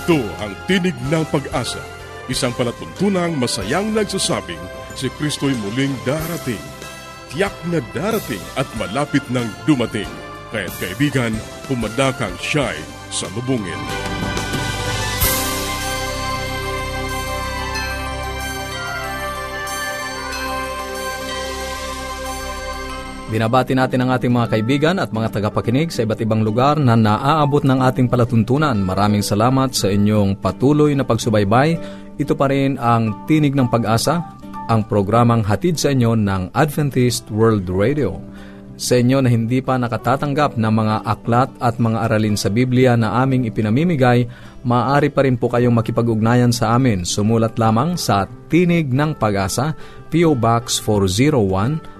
Ito ang Tinig ng Pag-asa, isang palatuntunang masayang nagsasabing si Kristo'y muling darating. Tiyak na darating at malapit nang dumating. Kaya't kaibigan, pumadakang siya'y salubungin. Binabati natin ang ating mga kaibigan at mga tagapakinig sa iba't ibang lugar na naaabot ng ating palatuntunan. Maraming salamat sa inyong patuloy na pagsubaybay. Ito pa rin ang Tinig ng Pag-asa, ang programang hatid sa inyo ng Adventist World Radio. Sa inyo na hindi pa nakatatanggap ng mga aklat at mga aralin sa Biblia na aming ipinamimigay, maaari pa rin po kayong makipag-ugnayan sa amin. Sumulat lamang sa Tinig ng Pag-asa, P.O. Box 401,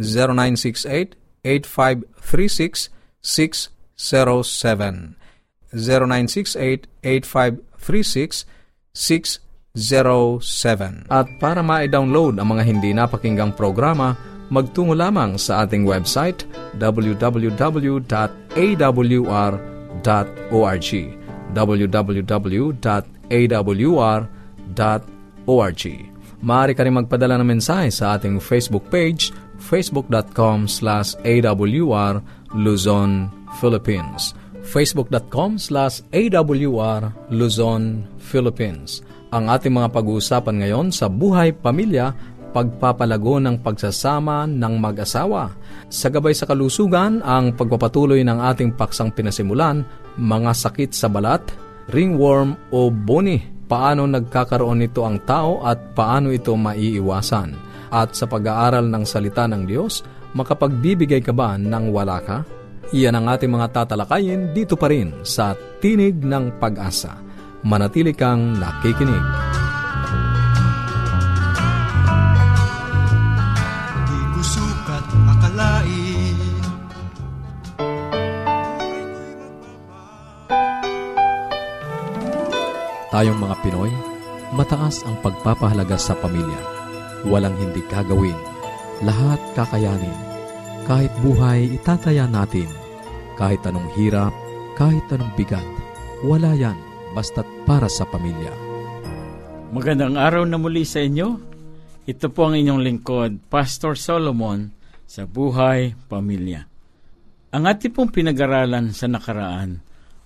0968-8536-607. 0968-8536-607. At para ma-download ang mga hindi napakinggang programa, magtungo lamang sa ating website www.awr.org www.awr.org Maaari ka rin magpadala ng mensahe sa ating Facebook page facebook.com slash awr Luzon, Philippines. facebook.com slash awr Luzon, Philippines. Ang ating mga pag-uusapan ngayon sa buhay pamilya, pagpapalago ng pagsasama ng mag-asawa. Sa gabay sa kalusugan, ang pagpapatuloy ng ating paksang pinasimulan, mga sakit sa balat, ringworm o boni, paano nagkakaroon nito ang tao at paano ito maiiwasan at sa pag-aaral ng salita ng Diyos, makapagbibigay ka ba ng wala ka? Iyan ang ating mga tatalakayin dito pa rin sa Tinig ng Pag-asa. Manatili kang nakikinig. Di ko sukat akalain Tayong mga Pinoy, mataas ang pagpapahalaga sa pamilya walang hindi kagawin. Lahat kakayanin. Kahit buhay, itataya natin. Kahit anong hirap, kahit anong bigat, wala yan basta't para sa pamilya. Magandang araw na muli sa inyo. Ito po ang inyong lingkod, Pastor Solomon, sa Buhay Pamilya. Ang ating pong pinag-aralan sa nakaraan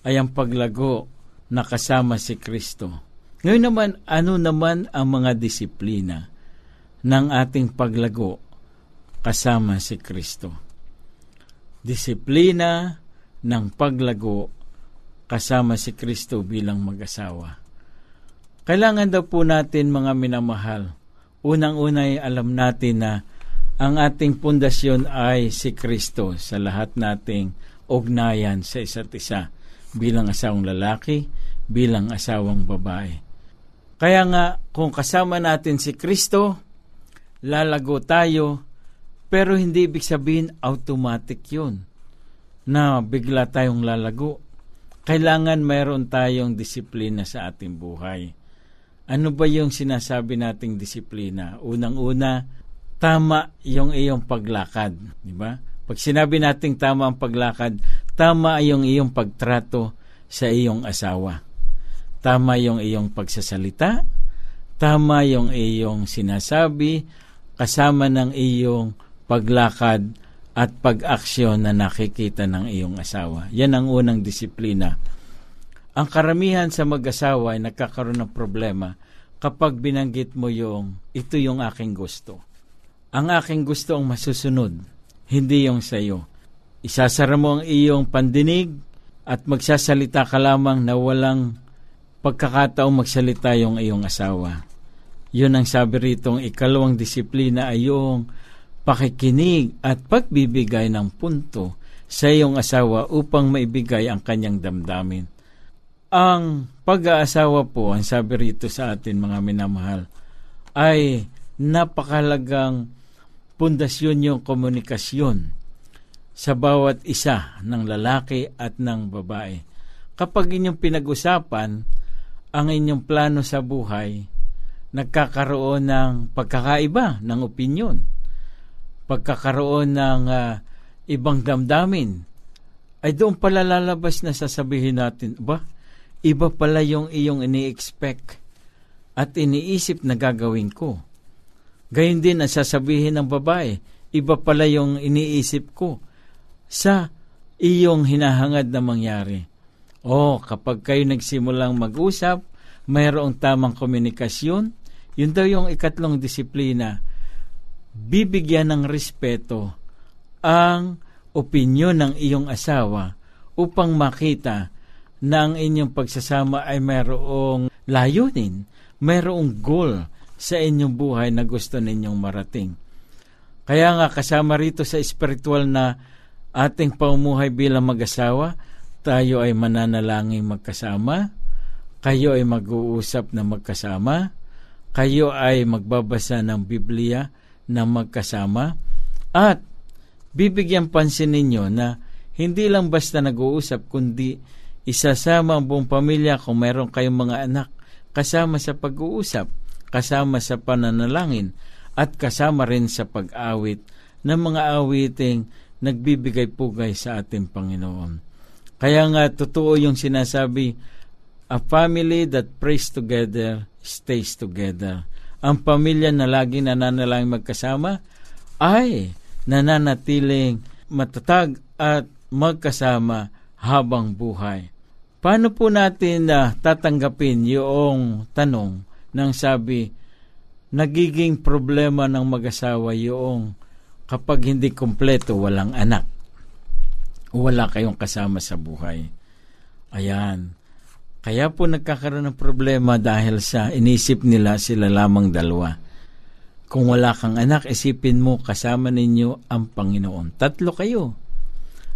ay ang paglago na kasama si Kristo. Ngayon naman, ano naman ang mga disiplina ng ating paglago kasama si Kristo. Disiplina ng paglago kasama si Kristo bilang mag-asawa. Kailangan daw po natin mga minamahal. Unang-una ay alam natin na ang ating pundasyon ay si Kristo sa lahat nating ugnayan sa isa't isa bilang asawang lalaki, bilang asawang babae. Kaya nga, kung kasama natin si Kristo, lalago tayo, pero hindi ibig sabihin automatic yun na bigla tayong lalago. Kailangan mayroon tayong disiplina sa ating buhay. Ano ba yung sinasabi nating disiplina? Unang-una, tama yung iyong paglakad. Di ba? Pag sinabi nating tama ang paglakad, tama yung iyong pagtrato sa iyong asawa. Tama yung iyong pagsasalita, tama yung iyong sinasabi, kasama ng iyong paglakad at pag-aksyon na nakikita ng iyong asawa. Yan ang unang disiplina. Ang karamihan sa mag-asawa ay nagkakaroon ng problema kapag binanggit mo yung ito yung aking gusto. Ang aking gusto ang masusunod, hindi yung sa iyo. Isasara mo ang iyong pandinig at magsasalita ka lamang na walang pagkakataong magsalita yung iyong asawa. Yun ang sabi rito, ikalawang disiplina ay yung pakikinig at pagbibigay ng punto sa iyong asawa upang maibigay ang kanyang damdamin. Ang pag-aasawa po, ang sabi rito sa atin mga minamahal, ay napakalagang pundasyon yung komunikasyon sa bawat isa ng lalaki at ng babae. Kapag inyong pinag-usapan ang inyong plano sa buhay, nagkakaroon ng pagkakaiba ng opinyon, pagkakaroon ng uh, ibang damdamin, ay doon pala lalabas na sasabihin natin, ba, iba pala yung iyong ini-expect at iniisip na gagawin ko. Gayun din ang sasabihin ng babae, iba pala yung iniisip ko sa iyong hinahangad na mangyari. O kapag kayo nagsimulang mag-usap, mayroong tamang komunikasyon, yun daw yung ikatlong disiplina, bibigyan ng respeto ang opinyon ng iyong asawa upang makita na ang inyong pagsasama ay mayroong layunin, mayroong goal sa inyong buhay na gusto ninyong marating. Kaya nga kasama rito sa spiritual na ating paumuhay bilang mag-asawa, tayo ay mananalangin magkasama, kayo ay mag-uusap na magkasama, kayo ay magbabasa ng Biblia na magkasama, at bibigyan pansin ninyo na hindi lang basta nag-uusap, kundi isasama ang buong pamilya kung meron kayong mga anak, kasama sa pag-uusap, kasama sa pananalangin, at kasama rin sa pag-awit ng mga awiting nagbibigay pugay sa ating Panginoon. Kaya nga totoo yung sinasabi, a family that prays together stays together. Ang pamilya na lagi nananalangin magkasama ay nananatiling matatag at magkasama habang buhay. Paano po natin na uh, tatanggapin yung tanong ng sabi, nagiging problema ng mag-asawa yung kapag hindi kompleto, walang anak. Wala kayong kasama sa buhay. Ayan. Kaya po nagkakaroon ng problema dahil sa inisip nila sila lamang dalawa. Kung wala kang anak, isipin mo kasama ninyo ang Panginoon. Tatlo kayo.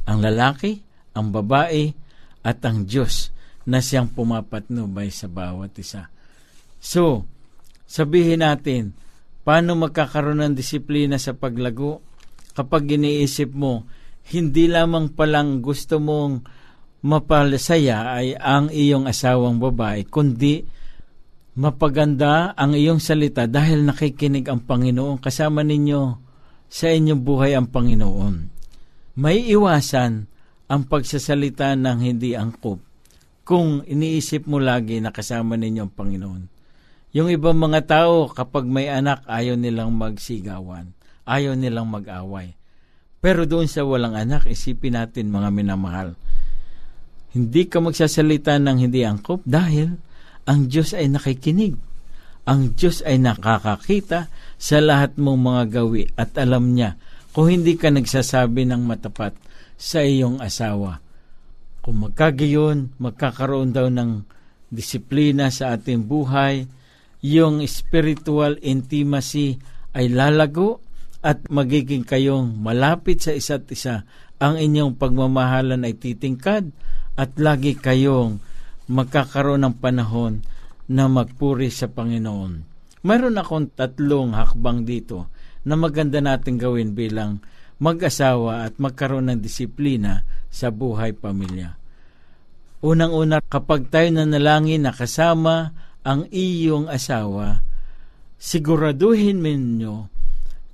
Ang lalaki, ang babae, at ang Diyos na siyang pumapatnubay sa bawat isa. So, sabihin natin, paano magkakaroon ng disiplina sa paglago? Kapag iniisip mo, hindi lamang palang gusto mong mapalasaya ay ang iyong asawang babae, kundi mapaganda ang iyong salita dahil nakikinig ang Panginoon. Kasama ninyo sa inyong buhay ang Panginoon. May iwasan ang pagsasalita ng hindi angkop kung iniisip mo lagi na kasama ninyo ang Panginoon. Yung ibang mga tao, kapag may anak, ayaw nilang magsigawan. Ayaw nilang mag-away. Pero doon sa walang anak, isipin natin mga minamahal. Hindi ka magsasalita ng hindi angkop dahil ang Diyos ay nakikinig. Ang Diyos ay nakakakita sa lahat mong mga gawi at alam niya kung hindi ka nagsasabi ng matapat sa iyong asawa. Kung magkagayon, magkakaroon daw ng disiplina sa ating buhay, yung spiritual intimacy ay lalago at magiging kayong malapit sa isa't isa. Ang inyong pagmamahalan ay titingkad at lagi kayong magkakaroon ng panahon na magpuri sa Panginoon. Mayroon akong tatlong hakbang dito na maganda natin gawin bilang mag-asawa at magkaroon ng disiplina sa buhay pamilya. Unang-una, kapag tayo nanalangin na kasama ang iyong asawa, siguraduhin ninyo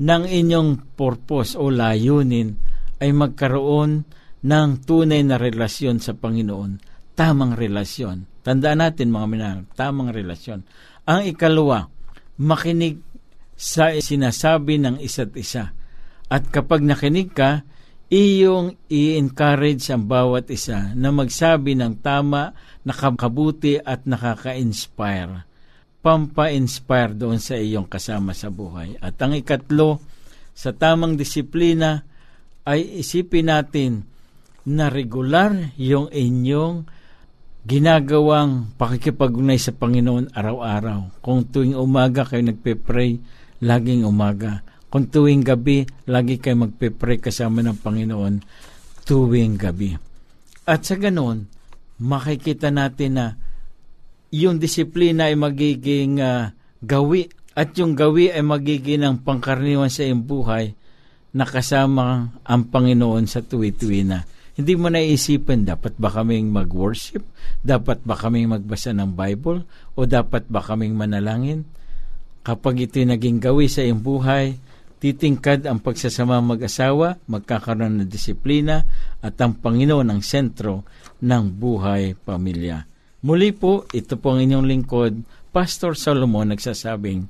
ng inyong purpose o layunin ay magkaroon ng tunay na relasyon sa Panginoon, tamang relasyon. Tandaan natin mga minahal, tamang relasyon. Ang ikalawa, makinig sa sinasabi ng isa't isa at kapag nakinig ka, iyong i-encourage ang bawat isa na magsabi ng tama, nakakabuti at nakaka-inspire. Pampa-inspire doon sa iyong kasama sa buhay. At ang ikatlo, sa tamang disiplina, ay isipin natin na regular yung inyong ginagawang pakikipagunay sa Panginoon araw-araw. Kung tuwing umaga kayo nagpe-pray, laging umaga. Kung tuwing gabi, lagi kayo magpe-pray kasama ng Panginoon tuwing gabi. At sa ganon, makikita natin na yung disiplina ay magiging ah, gawi at yung gawi ay magiging ng pangkaraniwan sa iyong buhay na kasama ang Panginoon sa tuwi-tuwi na. Hindi mo naisipan, dapat ba kaming mag-worship? Dapat ba kaming magbasa ng Bible? O dapat ba kaming manalangin? Kapag ito'y naging gawi sa iyong buhay, titingkad ang pagsasama mag-asawa, magkakaroon ng disiplina, at ang Panginoon ang sentro ng buhay pamilya. Muli po, ito po ang inyong lingkod, Pastor Solomon nagsasabing,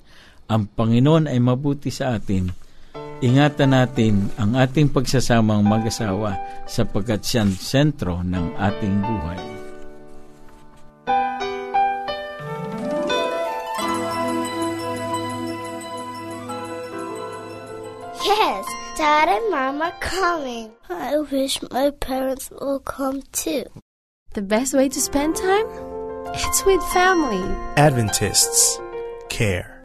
ang Panginoon ay mabuti sa atin. Ingatan natin ang ating pagsasamang mag-asawa sapagkat siya ang sentro ng ating buhay. Yes, Dad and Mom are coming. I wish my parents will come too. The best way to spend time? It's with family. Adventists care.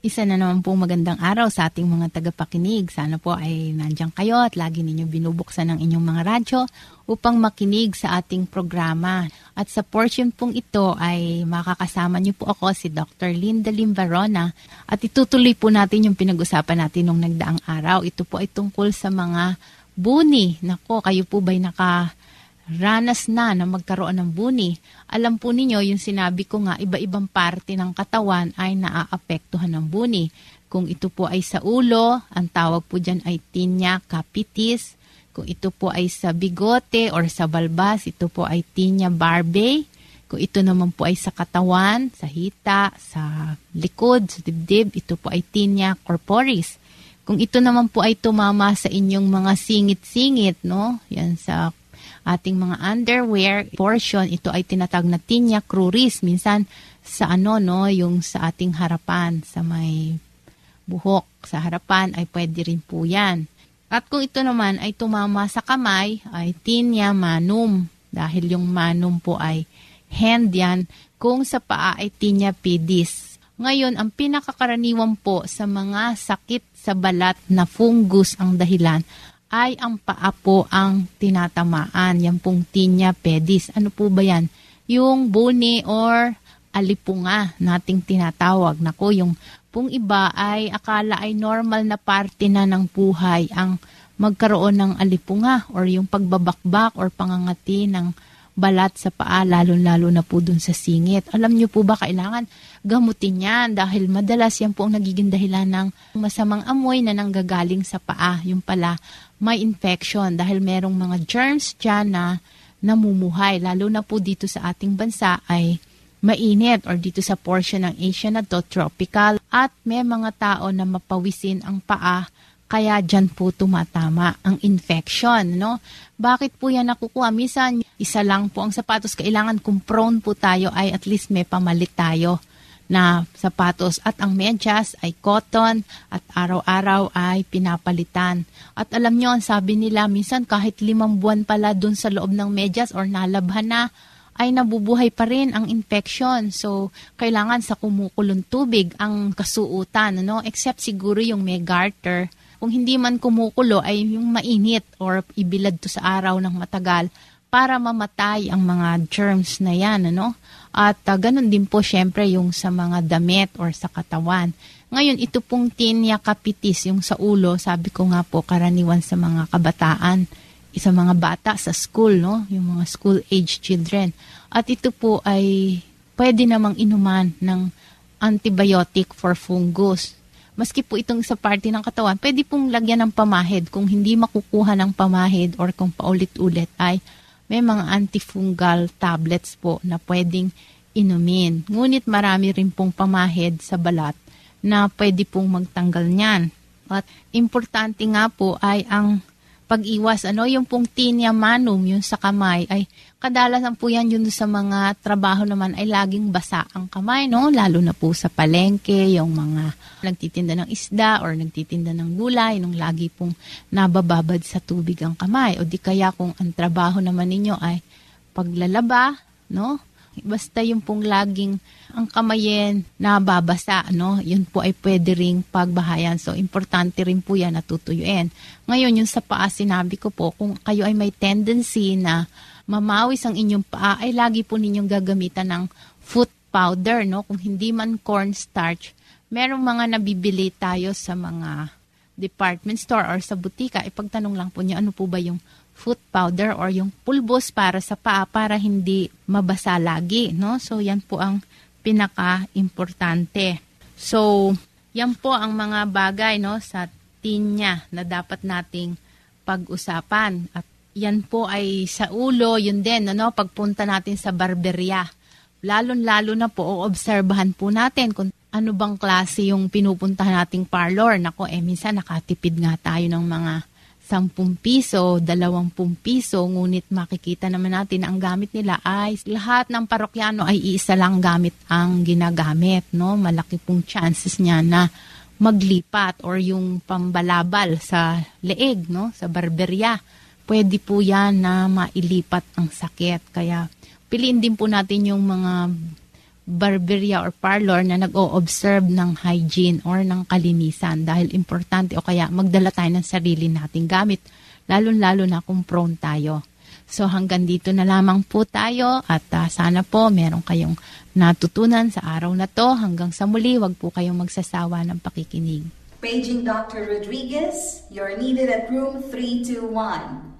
Isa na naman po magandang araw sa ating mga tagapakinig. Sana po ay nandiyan kayo at lagi ninyo binubuksan ang inyong mga radyo upang makinig sa ating programa. At sa portion pong ito ay makakasama niyo po ako si Dr. Linda Limbarona at itutuloy po natin yung pinag-usapan natin nung nagdaang araw. Ito po ay tungkol sa mga buni. Nako, kayo po ba'y naka ranas na na magkaroon ng buni. Alam po ninyo, yung sinabi ko nga, iba-ibang parte ng katawan ay naaapektuhan ng buni. Kung ito po ay sa ulo, ang tawag po dyan ay tinea capitis. Kung ito po ay sa bigote or sa balbas, ito po ay tinea barbae. Kung ito naman po ay sa katawan, sa hita, sa likod, sa dibdib, ito po ay tinea corporis. Kung ito naman po ay tumama sa inyong mga singit-singit, no? Yan sa ating mga underwear portion, ito ay tinatag na tinea cruris. Minsan sa ano, no, yung sa ating harapan, sa may buhok sa harapan ay pwede rin po yan. At kung ito naman ay tumama sa kamay, ay tinea manum. Dahil yung manum po ay hand yan. Kung sa paa ay tinea pedis. Ngayon, ang pinakakaraniwan po sa mga sakit sa balat na fungus ang dahilan ay ang paa po ang tinatamaan. Yan pong tinea pedis. Ano po ba yan? Yung buni or alipunga nating tinatawag. Nako, yung pong iba ay akala ay normal na parte na ng buhay ang magkaroon ng alipunga or yung pagbabakbak or pangangati ng balat sa paa, lalo-lalo na po dun sa singit. Alam niyo po ba kailangan gamutin yan dahil madalas yan po ang nagiging dahilan ng masamang amoy na nanggagaling sa paa. Yung pala, may infection dahil merong mga germs dyan na namumuhay. Lalo na po dito sa ating bansa ay mainit or dito sa portion ng Asia na to, tropical. At may mga tao na mapawisin ang paa kaya dyan po tumatama ang infection, no? Bakit po yan nakukuha? Minsan, isa lang po ang sapatos. Kailangan kung prone po tayo ay at least may pamalit tayo na sapatos. At ang medyas ay cotton at araw-araw ay pinapalitan. At alam nyo, sabi nila, minsan kahit limang buwan pala dun sa loob ng medyas or nalabhan na, ay nabubuhay pa rin ang infection. So, kailangan sa kumukulong tubig ang kasuutan, no? Except siguro yung may garter kung hindi man kumukulo ay yung mainit or ibilad to sa araw ng matagal para mamatay ang mga germs na yan, ano? At uh, ganun din po syempre yung sa mga damit or sa katawan. Ngayon, ito pong tinea capitis, yung sa ulo, sabi ko nga po, karaniwan sa mga kabataan, sa mga bata sa school, no? Yung mga school age children. At ito po ay pwede namang inuman ng antibiotic for fungus. Maski po itong sa parte ng katawan, pwede pong lagyan ng pamahid. Kung hindi makukuha ng pamahid or kung paulit-ulit ay may mga antifungal tablets po na pwedeng inumin. Ngunit marami rin pong pamahid sa balat na pwede pong magtanggal niyan. At importante nga po ay ang pag-iwas, ano, yung pong tinea manum, yung sa kamay, ay kadalasan po yan yun sa mga trabaho naman ay laging basa ang kamay, no? Lalo na po sa palengke, yung mga nagtitinda ng isda or nagtitinda ng gulay, nung lagi pong nabababad sa tubig ang kamay. O di kaya kung ang trabaho naman ninyo ay paglalaba, no? Basta yung pong laging ang kamayin nababasa, no? Yun po ay pwede ring pagbahayan. So, importante rin po yan natutuyuin. Ngayon, yung sa paa, sinabi ko po, kung kayo ay may tendency na mamawis ang inyong paa, ay lagi po ninyong gagamitan ng foot powder, no? Kung hindi man cornstarch, merong mga nabibili tayo sa mga department store or sa butika, ipagtanong lang po niyo ano po ba yung foot powder or yung pulbos para sa paa para hindi mabasa lagi, no? So, yan po ang pinaka-importante. So, yan po ang mga bagay, no, sa tinya na dapat nating pag-usapan. At yan po ay sa ulo, yun din, ano, pagpunta natin sa barberya. Lalo-lalo na po, obserbahan po natin kung ano bang klase yung pinupuntahan nating parlor. Nako, eh, minsan nakatipid nga tayo ng mga 10 piso, 20 piso, ngunit makikita naman natin na ang gamit nila ay lahat ng parokyano ay iisa lang gamit ang ginagamit. No? Malaki pong chances niya na maglipat or yung pambalabal sa leeg, no? sa barberya. Pwede po yan na mailipat ang sakit. Kaya piliin din po natin yung mga barberia or parlor na nag-o-observe ng hygiene or ng kalinisan dahil importante o kaya magdala tayo ng sarili nating gamit lalo-lalo na kung prone tayo. So hanggang dito na lamang po tayo at uh, sana po meron kayong natutunan sa araw na to. Hanggang sa muli, wag po kayong magsasawa ng pakikinig. Paging Dr. Rodriguez, you're needed at room 321.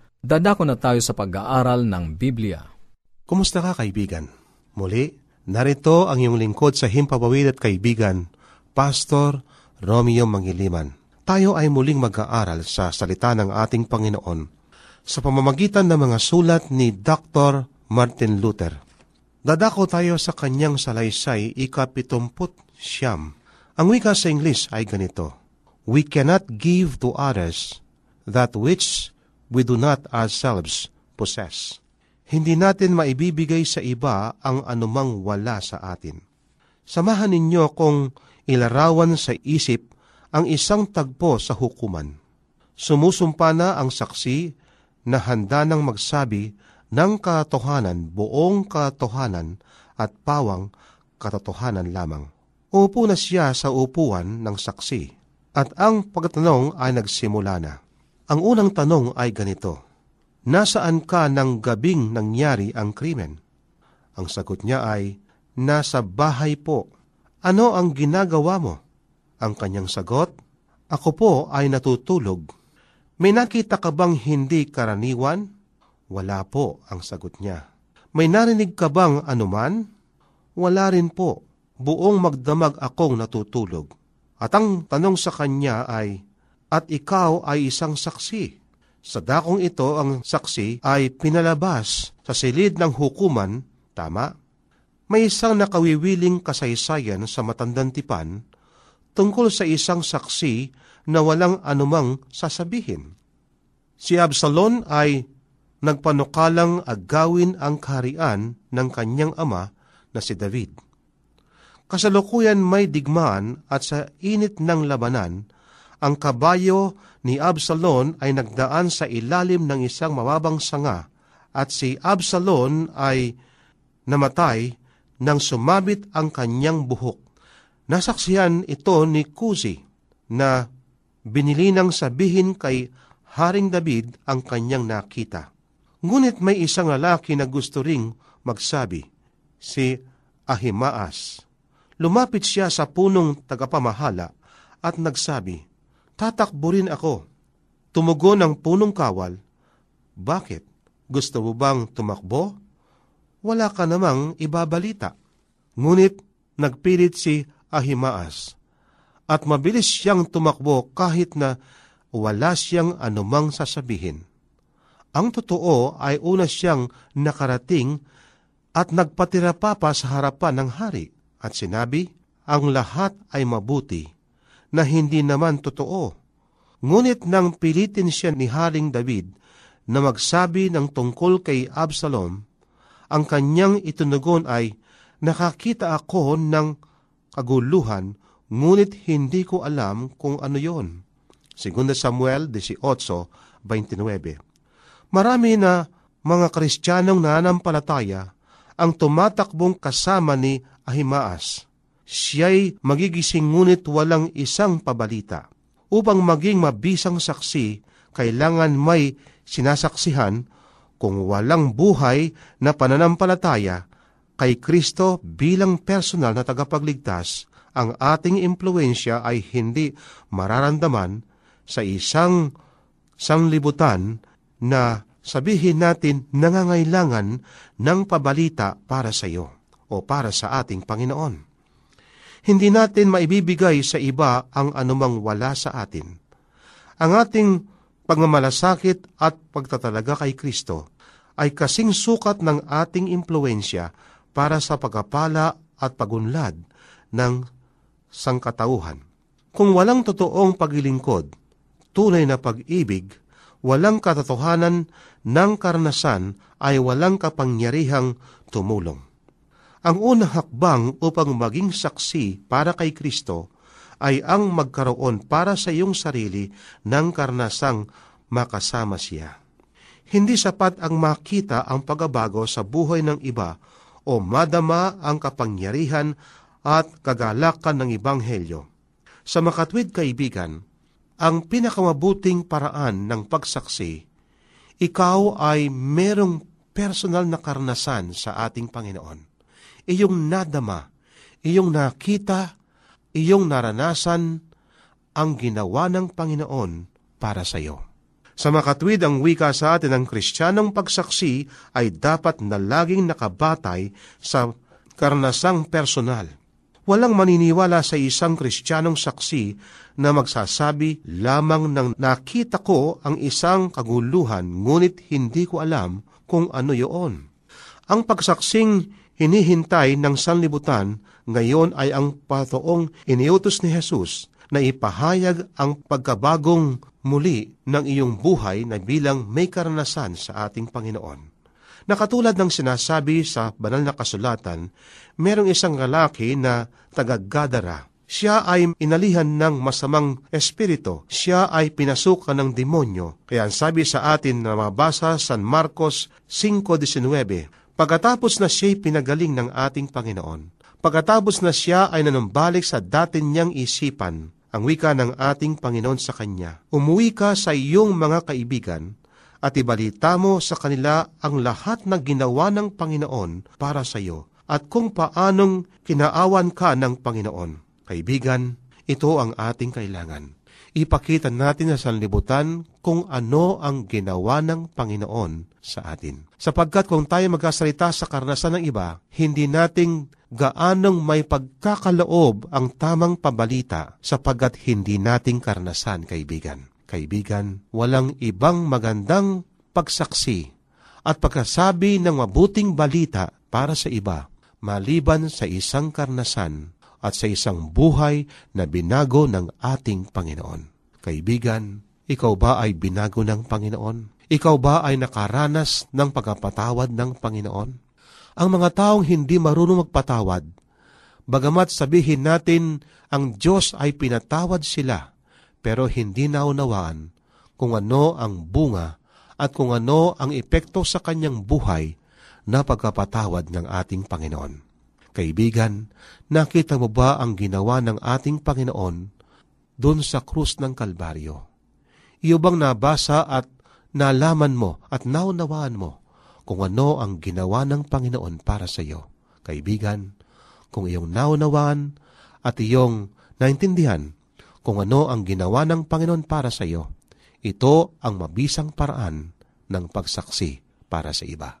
Dadako na tayo sa pag-aaral ng Biblia. Kumusta ka kaibigan? Muli, narito ang iyong lingkod sa Himpapawid at Kaibigan, Pastor Romeo Mangiliman. Tayo ay muling mag-aaral sa salita ng ating Panginoon sa pamamagitan ng mga sulat ni Dr. Martin Luther. Dadako tayo sa kanyang salaysay ikapitumput siyam. Ang wika sa English ay ganito, We cannot give to others that which we do not ourselves possess. Hindi natin maibibigay sa iba ang anumang wala sa atin. Samahan ninyo kung ilarawan sa isip ang isang tagpo sa hukuman. Sumusumpa na ang saksi na handa nang magsabi ng katotohanan, buong katotohanan at pawang katotohanan lamang. Upo na siya sa upuan ng saksi at ang pagtanong ay nagsimula na. Ang unang tanong ay ganito, Nasaan ka ng gabing nangyari ang krimen? Ang sagot niya ay, Nasa bahay po. Ano ang ginagawa mo? Ang kanyang sagot, Ako po ay natutulog. May nakita ka bang hindi karaniwan? Wala po ang sagot niya. May narinig ka bang anuman? Wala rin po. buong magdamag akong natutulog. At ang tanong sa kanya ay, At ikaw ay isang saksi. Sa dakong ito, ang saksi ay pinalabas sa silid ng hukuman, tama? May isang nakawiwiling kasaysayan sa matandang tipan tungkol sa isang saksi na walang anumang sasabihin. Si Absalon ay nagpanukalang agawin ang kaharian ng kanyang ama na si David. Kasalukuyan may digmaan at sa init ng labanan, ang kabayo ni Absalon ay nagdaan sa ilalim ng isang mababang sanga at si Absalon ay namatay nang sumabit ang kanyang buhok. Nasaksiyan ito ni Kusi na binili nang sabihin kay Haring David ang kanyang nakita. Ngunit may isang lalaki na gusto ring magsabi, si Ahimaas. Lumapit siya sa punong tagapamahala at nagsabi, Tatakbo rin ako. Tumugon ang punong kawal, Bakit? Gusto mo bang tumakbo? Wala ka namang ibabalita. Ngunit nagpilit si Ahimaas at mabilis siyang tumakbo kahit na wala siyang anumang sasabihin. Ang totoo ay una siyang nakarating at nagpatira pa pa sa harapan ng hari at sinabi, ang lahat ay mabuti na hindi naman totoo. Ngunit nang pilitin siya ni Haring David na magsabi ng tungkol kay Absalom, ang kanyang itunugon ay, nakakita ako ng kaguluhan, ngunit hindi ko alam kung ano yon. Segunda Samuel 18:29. Marami na mga Kristiyanong nananampalataya ang tumatakbong kasama ni Ahimaas. Siya'y magigising ngunit walang isang pabalita. Upang maging mabisang saksi, kailangan may sinasaksihan kung walang buhay na pananampalataya kay Kristo bilang personal na tagapagligtas, ang ating impluensya ay hindi mararamdaman sa isang sanglibutan na sabihin natin nangangailangan ng pabalita para sa iyo o para sa ating Panginoon. Hindi natin maibibigay sa iba ang anumang wala sa atin. Ang ating pagmamalasakit at pagtatalaga kay Kristo ay kasing sukat ng ating impluensya para sa pagkapala at pagunlad ng sangkatauhan. Kung walang totoong paglilingkod, tunay na pag-ibig, walang katotohanan ng karnasan ay walang kapangyarihang tumulong. Ang unang hakbang upang maging saksi para kay Kristo ay ang magkaroon para sa iyong sarili ng karnasang makasama siya. Hindi sapat ang makita ang pagbabago sa buhay ng iba o madama ang kapangyarihan at kagalakan ng Ibanghelyo. Sa makatwid kaibigan, ang pinakamabuting paraan ng pagsaksi, ikaw ay merong personal na karnasan sa ating Panginoon. Iyong nadama, iyong nakita, iyong naranasan ang ginawa ng Panginoon para sa iyo. Sa makatwid ang wika sa atin ng kristyanong pagsaksi ay dapat na laging nakabatay sa karnasang personal Walang maniniwala sa isang kristyanong saksi na magsasabi lamang ng nakita ko ang isang kaguluhan ngunit hindi ko alam kung ano yoon. Ang pagsaksing hinihintay ng sanlibutan ngayon ay ang patoong iniutos ni Jesus na ipahayag ang pagkabagong muli ng iyong buhay na bilang may karanasan sa ating Panginoon. Nakatulad ng sinasabi sa banal na kasulatan, merong isang lalaki na taga-Gadara. Siya ay inalihan ng masamang espiritu. Siya ay pinasukan ng demonyo. Kaya ang sabi sa atin na mabasa San Marcos 5.19, Pagkatapos na siya'y pinagaling ng ating Panginoon, pagkatapos na siya ay nanumbalik sa dati niyang isipan, ang wika ng ating Panginoon sa kanya, umuwi ka sa iyong mga kaibigan at ibalita mo sa kanila ang lahat na ginawa ng Panginoon para sa iyo at kung paanong kinaawan ka ng Panginoon. Kaibigan, ito ang ating kailangan. Ipakita natin sa sanlibutan kung ano ang ginawa ng Panginoon sa atin. Sapagkat kung tayo magkasalita sa karnasan ng iba, hindi nating gaanong may pagkakaloob ang tamang pabalita sapagkat hindi nating karnasan, kaibigan. Kaibigan, walang ibang magandang pagsaksi at pagkasabi ng mabuting balita para sa iba, maliban sa isang karnasan at sa isang buhay na binago ng ating Panginoon. Kaibigan, ikaw ba ay binago ng Panginoon? Ikaw ba ay nakaranas ng pagkapatawad ng Panginoon? Ang mga taong hindi marunong magpatawad, bagamat sabihin natin ang Diyos ay pinatawad sila, pero hindi naunawaan kung ano ang bunga at kung ano ang epekto sa kanyang buhay na pagkapatawad ng ating Panginoon. Kaibigan, nakita mo ba ang ginawa ng ating Panginoon doon sa krus ng Kalbaryo? Iyo bang nabasa at nalaman mo at naunawaan mo kung ano ang ginawa ng Panginoon para sa iyo? Kaibigan, kung iyong naunawaan at iyong naintindihan kung ano ang ginawa ng Panginoon para sa iyo, ito ang mabisang paraan ng pagsaksi para sa iba.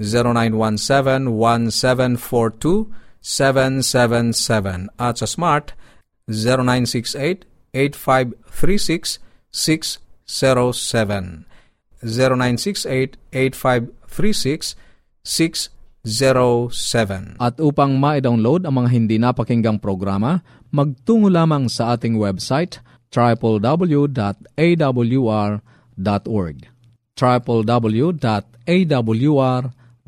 0917-1742-777. At sa Smart 0968-8536-607. 0968-8536-607. At upang ma-download ang mga hindi napakinggang programa, magtungo lamang sa ating website www.awr.org